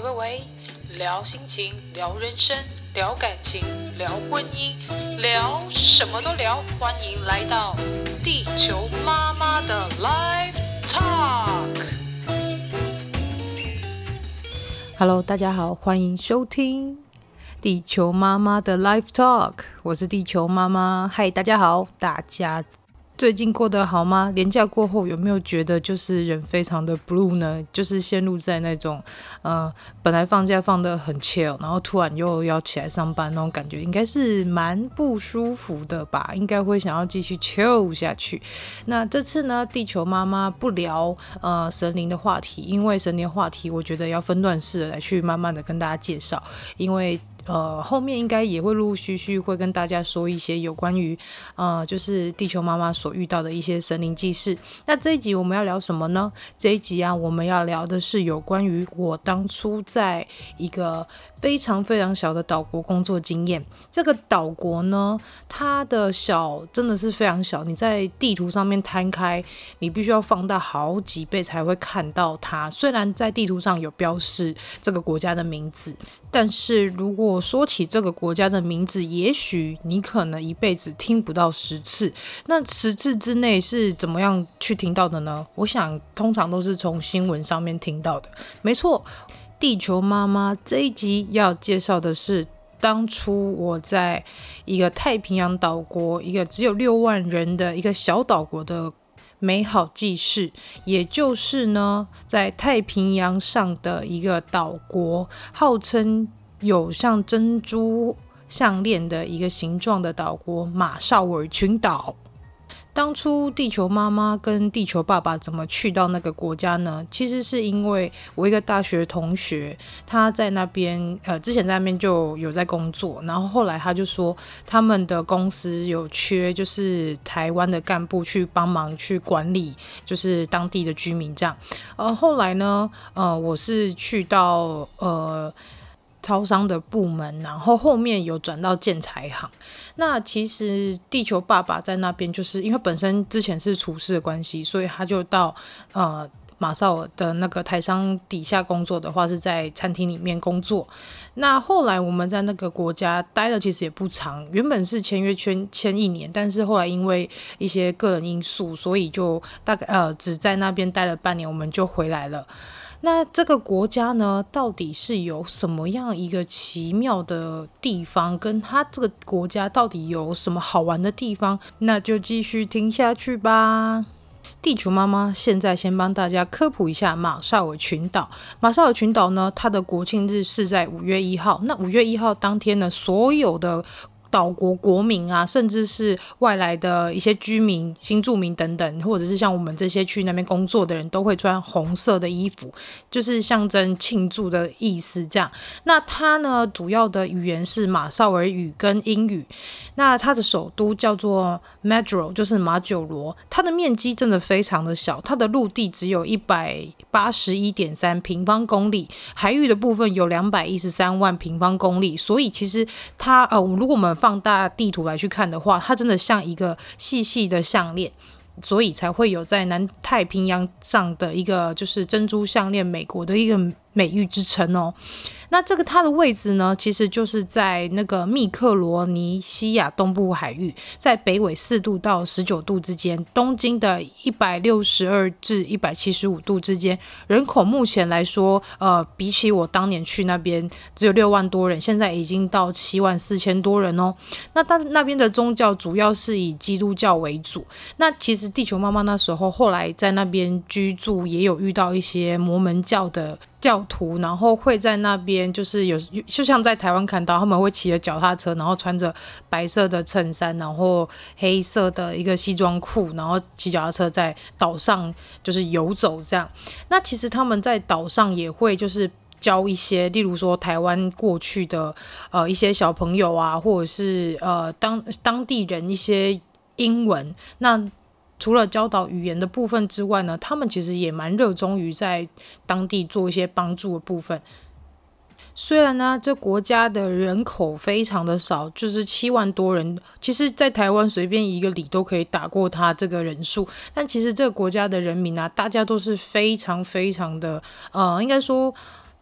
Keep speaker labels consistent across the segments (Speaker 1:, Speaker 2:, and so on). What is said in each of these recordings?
Speaker 1: 喂喂喂，聊心情，聊人生，聊感情，聊婚姻，聊什么都聊。欢迎来到地球妈妈的 Life Talk。Hello，大家好，欢迎收听地球妈妈的 Life Talk。我是地球妈妈，嗨，大家好，大家。最近过得好吗？连假过后有没有觉得就是人非常的 blue 呢？就是陷入在那种，呃，本来放假放得很 chill，然后突然又要起来上班那种感觉，应该是蛮不舒服的吧？应该会想要继续 chill 下去。那这次呢，地球妈妈不聊呃神灵的话题，因为神灵话题我觉得要分段式来去慢慢的跟大家介绍，因为。呃，后面应该也会陆陆续续会跟大家说一些有关于，呃，就是地球妈妈所遇到的一些神灵记事。那这一集我们要聊什么呢？这一集啊，我们要聊的是有关于我当初在一个非常非常小的岛国工作经验。这个岛国呢，它的小真的是非常小，你在地图上面摊开，你必须要放大好几倍才会看到它。虽然在地图上有标示这个国家的名字。但是如果说起这个国家的名字，也许你可能一辈子听不到十次。那十次之内是怎么样去听到的呢？我想通常都是从新闻上面听到的。没错，地球妈妈这一集要介绍的是当初我在一个太平洋岛国，一个只有六万人的一个小岛国的。美好记事，也就是呢，在太平洋上的一个岛国，号称有像珍珠项链的一个形状的岛国——马绍尔群岛。当初地球妈妈跟地球爸爸怎么去到那个国家呢？其实是因为我一个大学同学，他在那边呃，之前在那边就有在工作，然后后来他就说他们的公司有缺，就是台湾的干部去帮忙去管理，就是当地的居民这样。呃，后来呢，呃，我是去到呃。超商的部门，然后后面有转到建材行。那其实地球爸爸在那边，就是因为本身之前是厨师的关系，所以他就到呃马绍尔的那个台商底下工作的话，是在餐厅里面工作。那后来我们在那个国家待了，其实也不长，原本是签约签签一年，但是后来因为一些个人因素，所以就大概呃只在那边待了半年，我们就回来了。那这个国家呢，到底是有什么样一个奇妙的地方？跟它这个国家到底有什么好玩的地方？那就继续听下去吧。地球妈妈现在先帮大家科普一下马绍尔群岛。马绍尔群岛呢，它的国庆日是在五月一号。那五月一号当天呢，所有的岛国国民啊，甚至是外来的一些居民、新住民等等，或者是像我们这些去那边工作的人，都会穿红色的衣服，就是象征庆祝的意思。这样，那它呢，主要的语言是马绍尔语跟英语。那它的首都叫做 Majuro，就是马九罗。它的面积真的非常的小，它的陆地只有一百八十一点三平方公里，海域的部分有两百一十三万平方公里。所以其实它呃，如果我们放大地图来去看的话，它真的像一个细细的项链，所以才会有在南太平洋上的一个就是珍珠项链美国的一个美誉之称哦。那这个它的位置呢，其实就是在那个密克罗尼西亚东部海域，在北纬四度到十九度之间，东经的一百六十二至一百七十五度之间。人口目前来说，呃，比起我当年去那边只有六万多人，现在已经到七万四千多人哦。那但那边的宗教主要是以基督教为主。那其实地球妈妈那时候后来在那边居住，也有遇到一些摩门教的。教徒，然后会在那边，就是有，就像在台湾看到，他们会骑着脚踏车，然后穿着白色的衬衫，然后黑色的一个西装裤，然后骑脚踏车在岛上就是游走这样。那其实他们在岛上也会就是教一些，例如说台湾过去的呃一些小朋友啊，或者是呃当当地人一些英文那。除了教导语言的部分之外呢，他们其实也蛮热衷于在当地做一些帮助的部分。虽然呢，这国家的人口非常的少，就是七万多人，其实在台湾随便一个里都可以打过他这个人数。但其实这个国家的人民啊，大家都是非常非常的，呃，应该说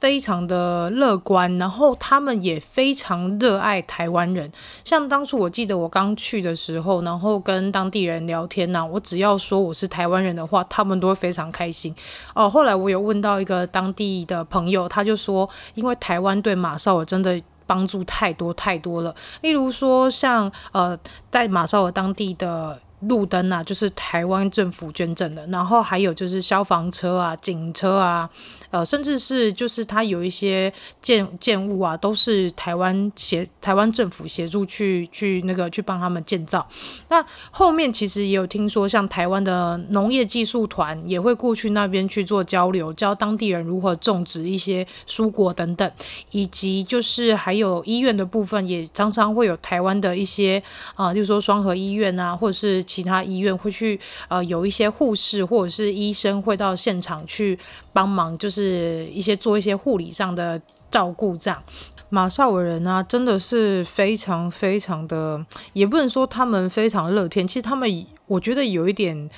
Speaker 1: 非常的乐观，然后他们也非常热爱台湾人。像当初我记得我刚去的时候，然后跟当地人聊天呐、我只要说我是台湾人的话，他们都会非常开心。哦，后来我有问到一个当地的朋友，他就说，因为台湾对马绍尔真的帮助太多太多了，例如说像呃，在马绍尔当地的。路灯啊，就是台湾政府捐赠的，然后还有就是消防车啊、警车啊。呃，甚至是就是他有一些建建物啊，都是台湾协台湾政府协助去去那个去帮他们建造。那后面其实也有听说，像台湾的农业技术团也会过去那边去做交流，教当地人如何种植一些蔬果等等，以及就是还有医院的部分，也常常会有台湾的一些啊，就是说双和医院啊，或者是其他医院会去呃有一些护士或者是医生会到现场去帮忙，就是。一些做一些护理上的照顾，这样马绍尔人啊，真的是非常非常的，也不能说他们非常乐天，其实他们我觉得有一点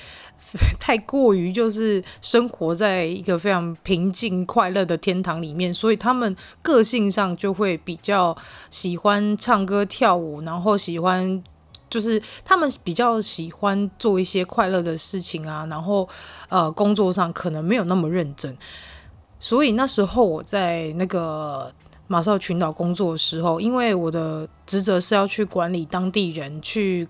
Speaker 1: 太过于就是生活在一个非常平静快乐的天堂里面，所以他们个性上就会比较喜欢唱歌跳舞，然后喜欢就是他们比较喜欢做一些快乐的事情啊，然后呃工作上可能没有那么认真。所以那时候我在那个马绍群岛工作的时候，因为我的职责是要去管理当地人，去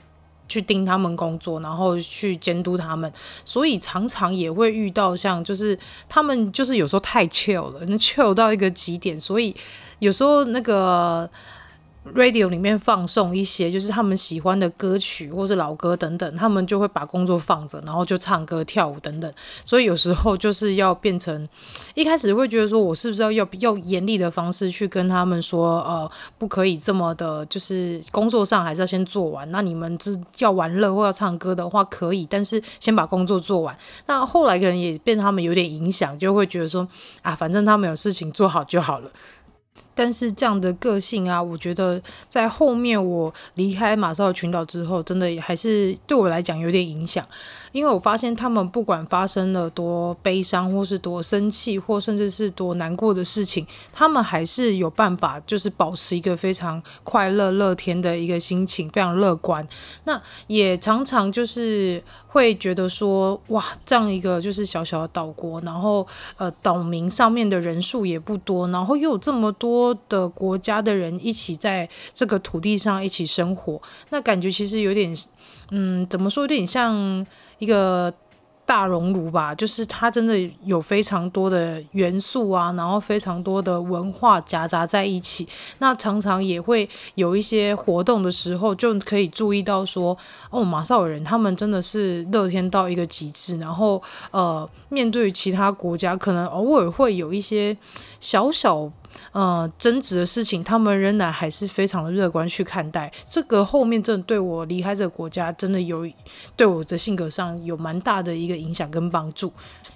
Speaker 1: 去盯他们工作，然后去监督他们，所以常常也会遇到像就是他们就是有时候太 chill 了，那 chill 到一个极点，所以有时候那个。Radio 里面放送一些就是他们喜欢的歌曲或是老歌等等，他们就会把工作放着，然后就唱歌跳舞等等。所以有时候就是要变成一开始会觉得说，我是不是要要要严厉的方式去跟他们说，呃，不可以这么的，就是工作上还是要先做完。那你们是要玩乐或要唱歌的话可以，但是先把工作做完。那后来可能也被他们有点影响，就会觉得说，啊，反正他们有事情做好就好了。但是这样的个性啊，我觉得在后面我离开马绍尔群岛之后，真的还是对我来讲有点影响。因为我发现他们不管发生了多悲伤，或是多生气，或甚至是多难过的事情，他们还是有办法，就是保持一个非常快乐、乐天的一个心情，非常乐观。那也常常就是会觉得说，哇，这样一个就是小小的岛国，然后呃，岛民上面的人数也不多，然后又有这么多。的国家的人一起在这个土地上一起生活，那感觉其实有点，嗯，怎么说，有点像一个大熔炉吧。就是它真的有非常多的元素啊，然后非常多的文化夹杂在一起。那常常也会有一些活动的时候，就可以注意到说，哦，马绍尔人他们真的是乐天到一个极致。然后，呃，面对其他国家，可能偶尔会有一些小小。呃，争执的事情，他们仍然还是非常的乐观去看待。这个后面真的对我离开这个国家，真的有对我的性格上有蛮大的一个影响跟帮助。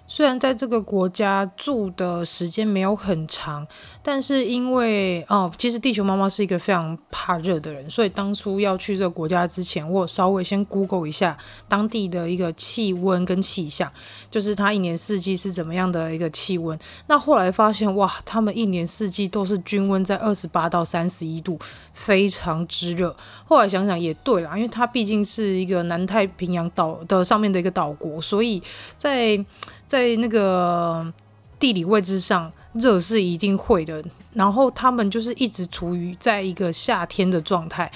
Speaker 1: 虽然在这个国家住的时间没有很长，但是因为哦，其实地球妈妈是一个非常怕热的人，所以当初要去这个国家之前，我稍微先 Google 一下当地的一个气温跟气象，就是它一年四季是怎么样的一个气温。那后来发现哇，他们一年四四季都是均温在二十八到三十一度，非常之热。后来想想也对啦，因为它毕竟是一个南太平洋岛的上面的一个岛国，所以在在那个地理位置上，热是一定会的。然后他们就是一直处于在一个夏天的状态，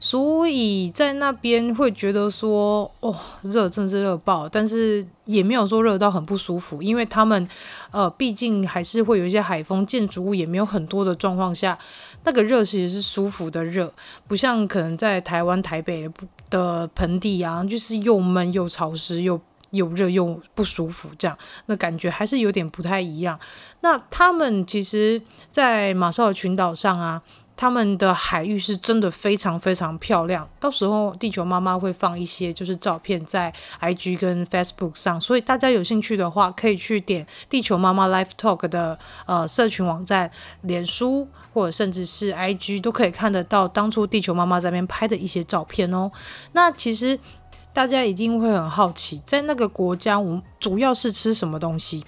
Speaker 1: 所以在那边会觉得说，哦，热真是热爆，但是也没有说热到很不舒服，因为他们呃，毕竟还是会有一些海风，建筑物也没有很多的状况下，那个热其实是舒服的热，不像可能在台湾台北的盆地啊，就是又闷又潮湿又。又热又不舒服，这样那感觉还是有点不太一样。那他们其实，在马绍尔群岛上啊，他们的海域是真的非常非常漂亮。到时候地球妈妈会放一些就是照片在 IG 跟 Facebook 上，所以大家有兴趣的话，可以去点地球妈妈 Life Talk 的呃社群网站、脸书或者甚至是 IG 都可以看得到当初地球妈妈在那边拍的一些照片哦。那其实。大家一定会很好奇，在那个国家，我们主要是吃什么东西？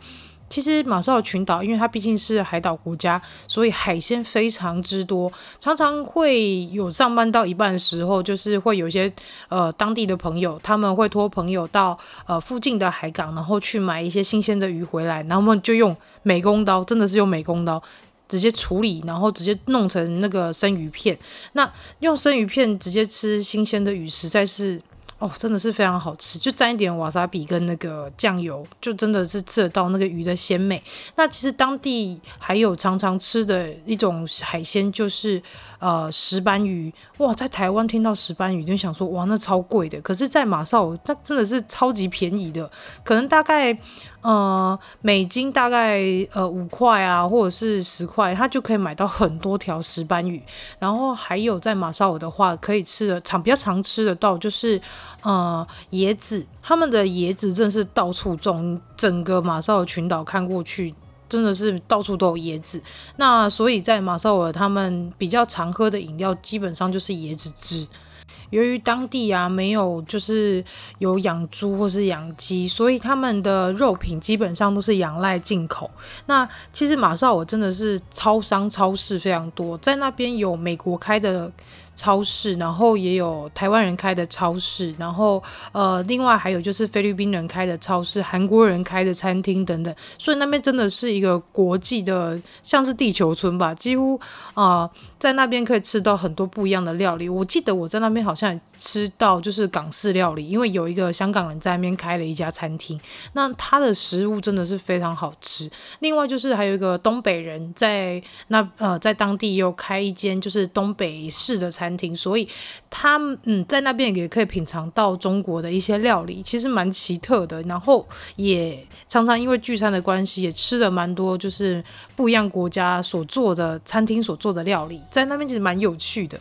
Speaker 1: 其实马绍尔群岛，因为它毕竟是海岛国家，所以海鲜非常之多，常常会有上班到一半的时候，就是会有一些呃当地的朋友，他们会托朋友到呃附近的海港，然后去买一些新鲜的鱼回来，然后们就用美工刀，真的是用美工刀。直接处理，然后直接弄成那个生鱼片。那用生鱼片直接吃新鲜的鱼，实在是哦，真的是非常好吃。就沾一点瓦萨比跟那个酱油，就真的是吃得到那个鱼的鲜美。那其实当地还有常常吃的一种海鲜，就是呃石斑鱼。哇，在台湾听到石斑鱼就想说哇，那超贵的。可是，在马绍，那真的是超级便宜的，可能大概。呃，美金大概呃五块啊，或者是十块，它就可以买到很多条石斑鱼。然后还有在马绍尔的话，可以吃的常比较常吃得到就是呃椰子，他们的椰子真的是到处种，整个马绍尔群岛看过去真的是到处都有椰子。那所以在马绍尔，他们比较常喝的饮料基本上就是椰子汁。由于当地啊没有就是有养猪或是养鸡，所以他们的肉品基本上都是仰赖进口。那其实马绍尔真的是超商超市非常多，在那边有美国开的。超市，然后也有台湾人开的超市，然后呃，另外还有就是菲律宾人开的超市，韩国人开的餐厅等等，所以那边真的是一个国际的，像是地球村吧，几乎啊、在那边可以吃到很多不一样的料理。我记得我在那边好像吃到就是港式料理，因为有一个香港人在那边开了一家餐厅，那他的食物真的是非常好吃。另外就是还有一个东北人在那呃，在当地又开一间就是东北式的餐。餐厅，所以他嗯，在那边也可以品尝到中国的一些料理，其实蛮奇特的。然后也常常因为聚餐的关系，也吃了蛮多就是不一样国家所做的餐厅所做的料理，在那边其实蛮有趣的。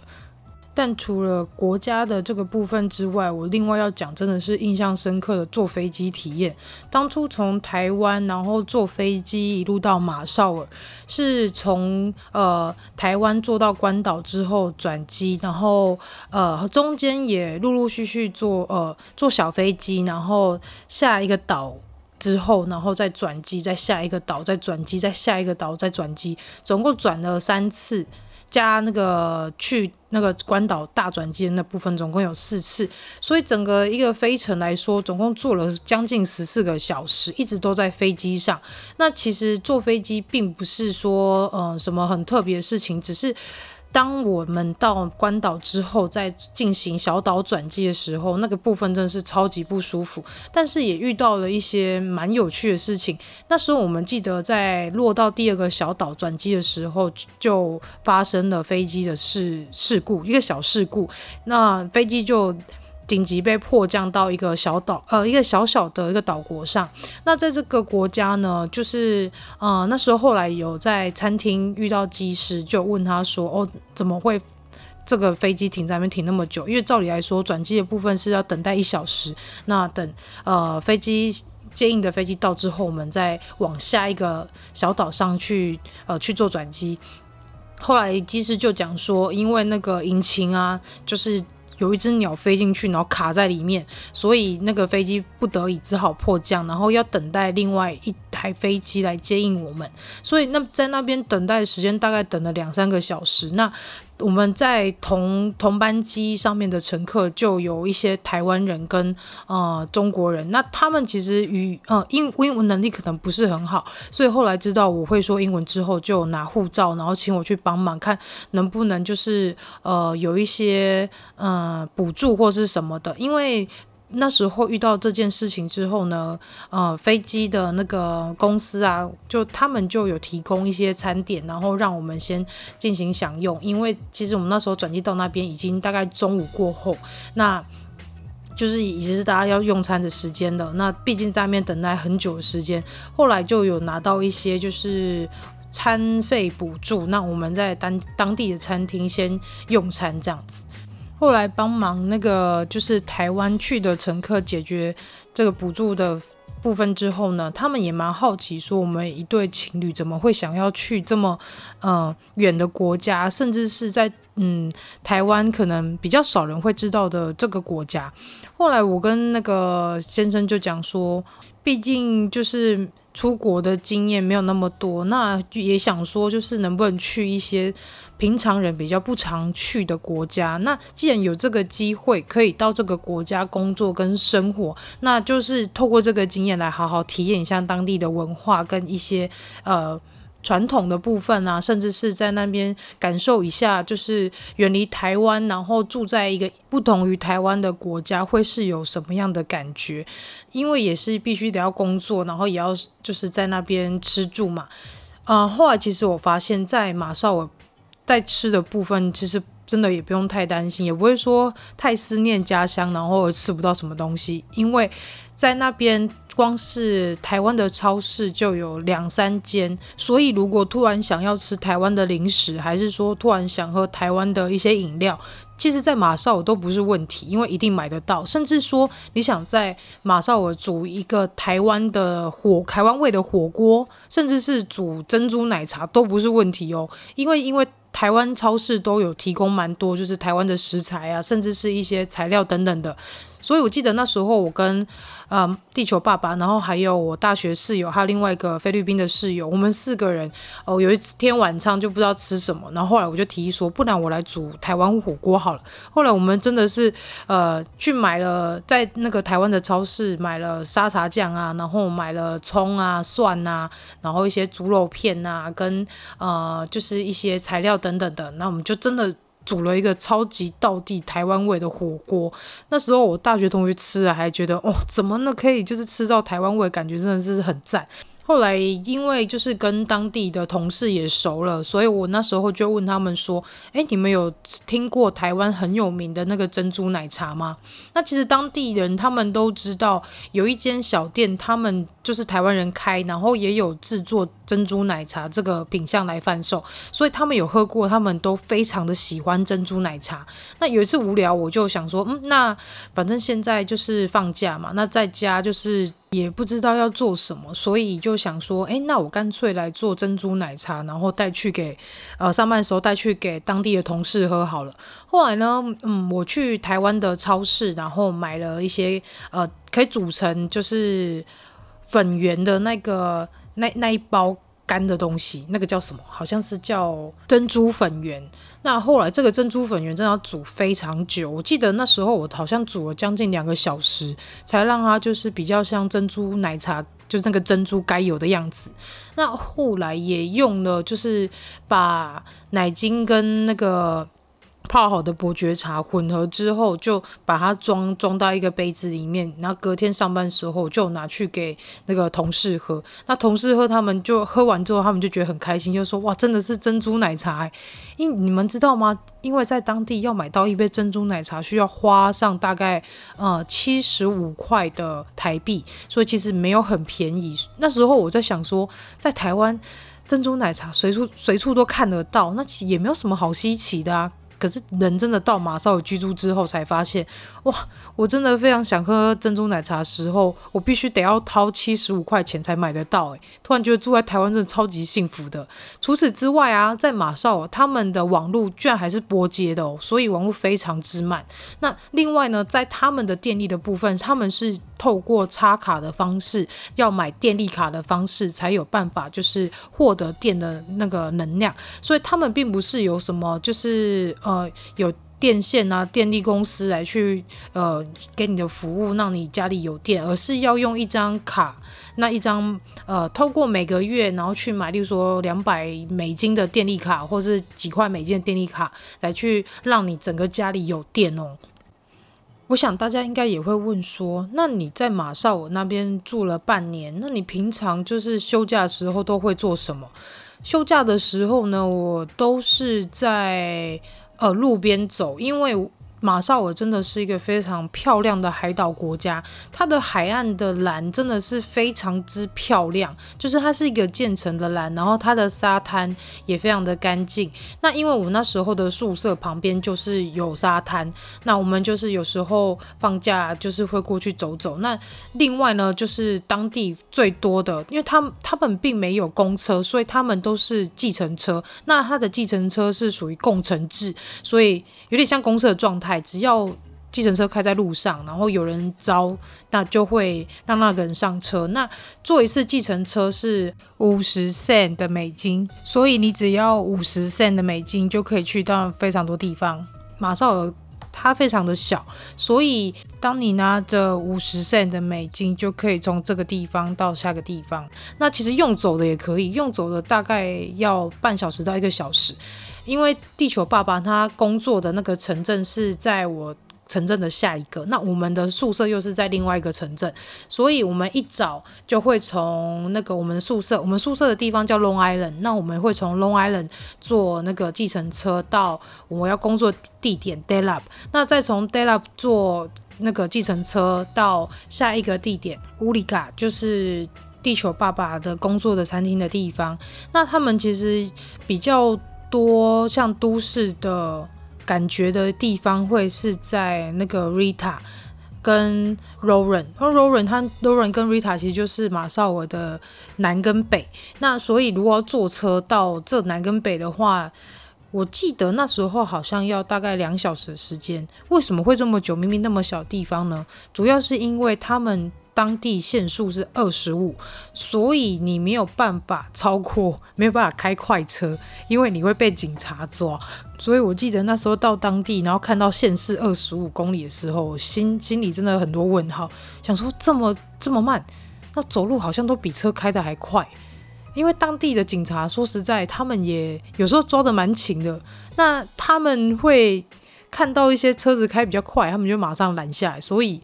Speaker 1: 但除了国家的这个部分之外，我另外要讲，真的是印象深刻的坐飞机体验。当初从台湾，然后坐飞机一路到马绍尔，是从呃台湾坐到关岛之后转机，然后呃中间也陆陆续续坐呃坐小飞机，然后下一个岛之后，然后再转机，再下一个岛，再转机，再下一个岛，再转机，总共转了三次。加那个去那个关岛大转机的那部分，总共有四次，所以整个一个飞程来说，总共坐了将近十四个小时，一直都在飞机上。那其实坐飞机并不是说，嗯、什么很特别的事情，只是。当我们到关岛之后，再进行小岛转机的时候，那个部分真的是超级不舒服，但是也遇到了一些蛮有趣的事情。那时候我们记得在落到第二个小岛转机的时候，就发生了飞机的事事故，一个小事故，那飞机就。紧急被迫降到一个小岛，呃，一个小小的一个岛国上。那在这个国家呢，就是，呃，那时候后来有在餐厅遇到机师，就问他说：“哦，怎么会这个飞机停在那边停那么久？因为照理来说，转机的部分是要等待一小时。那等呃飞机接应的飞机到之后，我们再往下一个小岛上去，呃，去做转机。后来机师就讲说，因为那个引擎啊，就是。有一只鸟飞进去，然后卡在里面，所以那个飞机不得已只好迫降，然后要等待另外一台飞机来接应我们。所以那在那边等待的时间大概等了两三个小时。那我们在同同班机上面的乘客就有一些台湾人跟呃中国人，那他们其实语呃英英文能力可能不是很好，所以后来知道我会说英文之后，就拿护照，然后请我去帮忙看能不能就是呃有一些呃补助或是什么的，因为。那时候遇到这件事情之后呢，呃，飞机的那个公司啊，就他们就有提供一些餐点，然后让我们先进行享用。因为其实我们那时候转机到那边已经大概中午过后，那就是已经是大家要用餐的时间了。那毕竟在那边等待很久的时间，后来就有拿到一些就是餐费补助，那我们在当当地的餐厅先用餐这样子。后来帮忙那个就是台湾去的乘客解决这个补助的部分之后呢，他们也蛮好奇，说我们一对情侣怎么会想要去这么呃远的国家，甚至是在嗯台湾可能比较少人会知道的这个国家。后来我跟那个先生就讲说，毕竟就是出国的经验没有那么多，那也想说，就是能不能去一些平常人比较不常去的国家。那既然有这个机会可以到这个国家工作跟生活，那就是透过这个经验来好好体验一下当地的文化跟一些呃。传统的部分啊，甚至是在那边感受一下，就是远离台湾，然后住在一个不同于台湾的国家，会是有什么样的感觉？因为也是必须得要工作，然后也要就是在那边吃住嘛。啊、后来其实我发现，在马绍尔在吃的部分，其实真的也不用太担心，也不会说太思念家乡，然后吃不到什么东西，因为在那边。光是台湾的超市就有两三间，所以如果突然想要吃台湾的零食，还是说突然想喝台湾的一些饮料，其实，在马绍尔都不是问题，因为一定买得到。甚至说你想在马绍尔煮一个台湾的火、台湾味的火锅，甚至是煮珍珠奶茶都不是问题哦，因为因为台湾超市都有提供蛮多，就是台湾的食材啊，甚至是一些材料等等的。所以我记得那时候我跟嗯地球爸爸，然后还有我大学室友，还有另外一个菲律宾的室友，我们四个人哦，有一天晚上就不知道吃什么，然后后来我就提议说，不然我来煮台湾火锅好了。后来我们真的是呃去买了，在那个台湾的超市买了沙茶酱啊，然后买了葱啊、蒜啊，然后一些猪肉片啊，跟呃就是一些材料等等的，那我们就真的。煮了一个超级道地台湾味的火锅，那时候我大学同学吃了还觉得哦，怎么呢可以就是吃到台湾味，感觉真的是很赞。后来因为就是跟当地的同事也熟了，所以我那时候就问他们说：“诶，你们有听过台湾很有名的那个珍珠奶茶吗？”那其实当地人他们都知道有一间小店，他们就是台湾人开，然后也有制作珍珠奶茶这个品相来贩售，所以他们有喝过，他们都非常的喜欢珍珠奶茶。那有一次无聊，我就想说：“嗯，那反正现在就是放假嘛，那在家就是。”也不知道要做什么，所以就想说，诶，那我干脆来做珍珠奶茶，然后带去给，呃，上班的时候带去给当地的同事喝好了。后来呢，嗯，我去台湾的超市，然后买了一些，呃，可以组成就是粉圆的那个那那一包。干的东西，那个叫什么？好像是叫珍珠粉圆。那后来这个珍珠粉圆真的要煮非常久，我记得那时候我好像煮了将近两个小时，才让它就是比较像珍珠奶茶，就是那个珍珠该有的样子。那后来也用了，就是把奶精跟那个。泡好的伯爵茶混合之后，就把它装装到一个杯子里面，然后隔天上班时候就拿去给那个同事喝。那同事喝，他们就喝完之后，他们就觉得很开心，就说：“哇，真的是珍珠奶茶欸！”因你们知道吗？因为在当地要买到一杯珍珠奶茶，需要花上大概呃七十五块的台币，所以其实没有很便宜。那时候我在想说，在台湾珍珠奶茶随处随处都看得到，那其也没有什么好稀奇的啊。可是人真的到马绍尔居住之后，才发现哇，我真的非常想喝珍珠奶茶时候，我必须得要掏七十五块钱才买得到。诶，突然觉得住在台湾真的超级幸福的。除此之外啊，在马绍尔他们的网络居然还是波接的哦，所以网络非常之慢。那另外呢，在他们的电力的部分，他们是透过插卡的方式，要买电力卡的方式才有办法，就是获得电的那个能量。所以他们并不是有什么，就是。呃有电线啊，电力公司来去呃给你的服务，让你家里有电，而是要用一张卡，那一张呃，透过每个月然后去买，例如说两百美金的电力卡，或是几块美金的电力卡，来去让你整个家里有电哦。我想大家应该也会问说，那你在马绍尔那边住了半年，那你平常就是休假时候都会做什么？休假的时候呢，我都是在。呃，路边走，因为。马绍尔真的是一个非常漂亮的海岛国家，它的海岸的蓝真的是非常之漂亮，就是它是一个建成的蓝，然后它的沙滩也非常的干净。那因为我那时候的宿舍旁边就是有沙滩，那我们就是有时候放假就是会过去走走。那另外呢，就是当地最多的，因为他他们并没有公车，所以他们都是计程车。那它的计程车是属于共乘制，所以有点像公车的状态。只要计程车开在路上，然后有人招，那就会让那个人上车。那坐一次计程车是五十 cent 的美金，所以你只要五十 cent 的美金就可以去到非常多地方。马绍尔它非常的小，所以当你拿着五十 c 的美金，就可以从这个地方到下个地方。那其实用走的也可以，用走的大概要半小时到一个小时。因为地球爸爸他工作的那个城镇是在我城镇的下一个，那我们的宿舍又是在另外一个城镇，所以我们一早就会从那个我们的宿舍，我们宿舍的地方叫 Long Island，那我们会从 Long Island 坐那个计程车到我们要工作地点 Delap，那再从 Delap 坐那个计程车到下一个地点 Ulica，就是地球爸爸的工作的餐厅的地方。那他们其实比较多像都市的。感觉的地方会是在那个 Rita 跟 Roran，而 Roran 他 Roran 跟 Rita 其实就是马绍尔的南跟北。那所以如果要坐车到这南跟北的话，我记得那时候好像要大概两小时的时间。为什么会这么久？明明那么小地方呢？主要是因为他们。当地限速是二十五，所以你没有办法超过，没有办法开快车，因为你会被警察抓。所以我记得那时候到当地，然后看到限速二十五公里的时候，心心里真的很多问号，想说这么这么慢，那走路好像都比车开得还快。因为当地的警察说实在，他们也有时候抓得蛮勤的，那他们会看到一些车子开比较快，他们就马上拦下来，所以。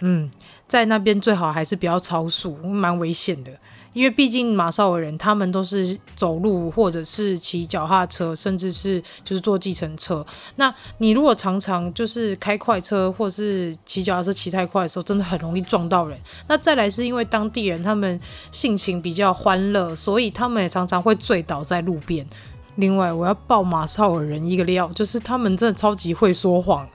Speaker 1: 嗯，在那边最好还是不要超速，蛮危险的。因为毕竟马绍尔人他们都是走路，或者是骑脚踏车，甚至是就是坐计程车。那你如果常常就是开快车，或是骑脚踏车骑太快的时候，真的很容易撞到人。那再来是因为当地人他们性情比较欢乐，所以他们也常常会醉倒在路边。另外，我要爆马绍尔人一个料，就是他们真的超级会说谎。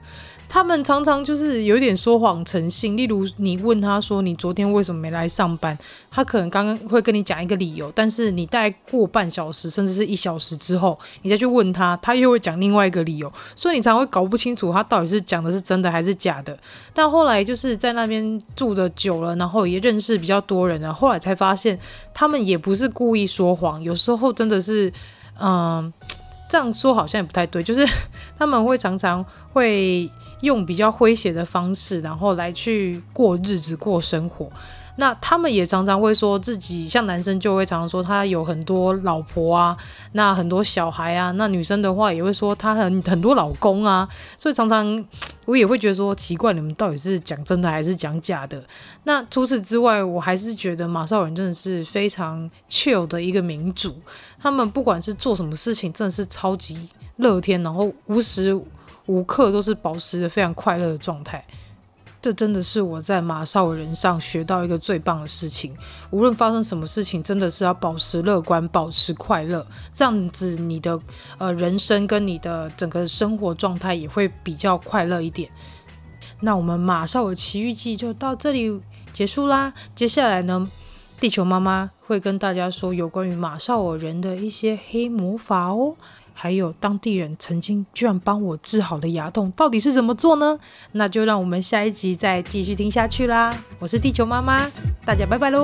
Speaker 1: 他们常常就是有点说谎成性，例如你问他说，你昨天为什么没来上班，他可能刚刚会跟你讲一个理由，但是你待过半小时甚至是一小时之后，你再去问他，他又会讲另外一个理由，所以你常常会搞不清楚他到底是讲的是真的还是假的。但后来就是在那边住的久了，然后也认识比较多人了，后来才发现他们也不是故意说谎，有时候真的是，嗯、这样说好像也不太对，就是他们会常常会。用比较诙谐的方式，然后来去过日子、过生活。那他们也常常会说自己，像男生就会常常说他有很多老婆啊，那很多小孩啊。那女生的话也会说他很很多老公啊。所以常常 我也会觉得说奇怪，你们到底是讲真的还是讲假的？那除此之外，我还是觉得马绍尔人真的是非常 chill 的一个民族。他们不管是做什么事情，真的是超级乐天，然后无时。无刻都是保持着非常快乐的状态，这真的是我在马绍尔人上学到一个最棒的事情。无论发生什么事情，真的是要保持乐观，保持快乐，这样子你的呃人生跟你的整个生活状态也会比较快乐一点。那我们马绍尔奇遇记就到这里结束啦。接下来呢，地球妈妈会跟大家说有关于马绍尔人的一些黑魔法哦。还有当地人曾经居然帮我治好的牙痛，到底是怎么做呢？那就让我们下一集再继续听下去啦！我是地球妈妈，大家拜拜喽。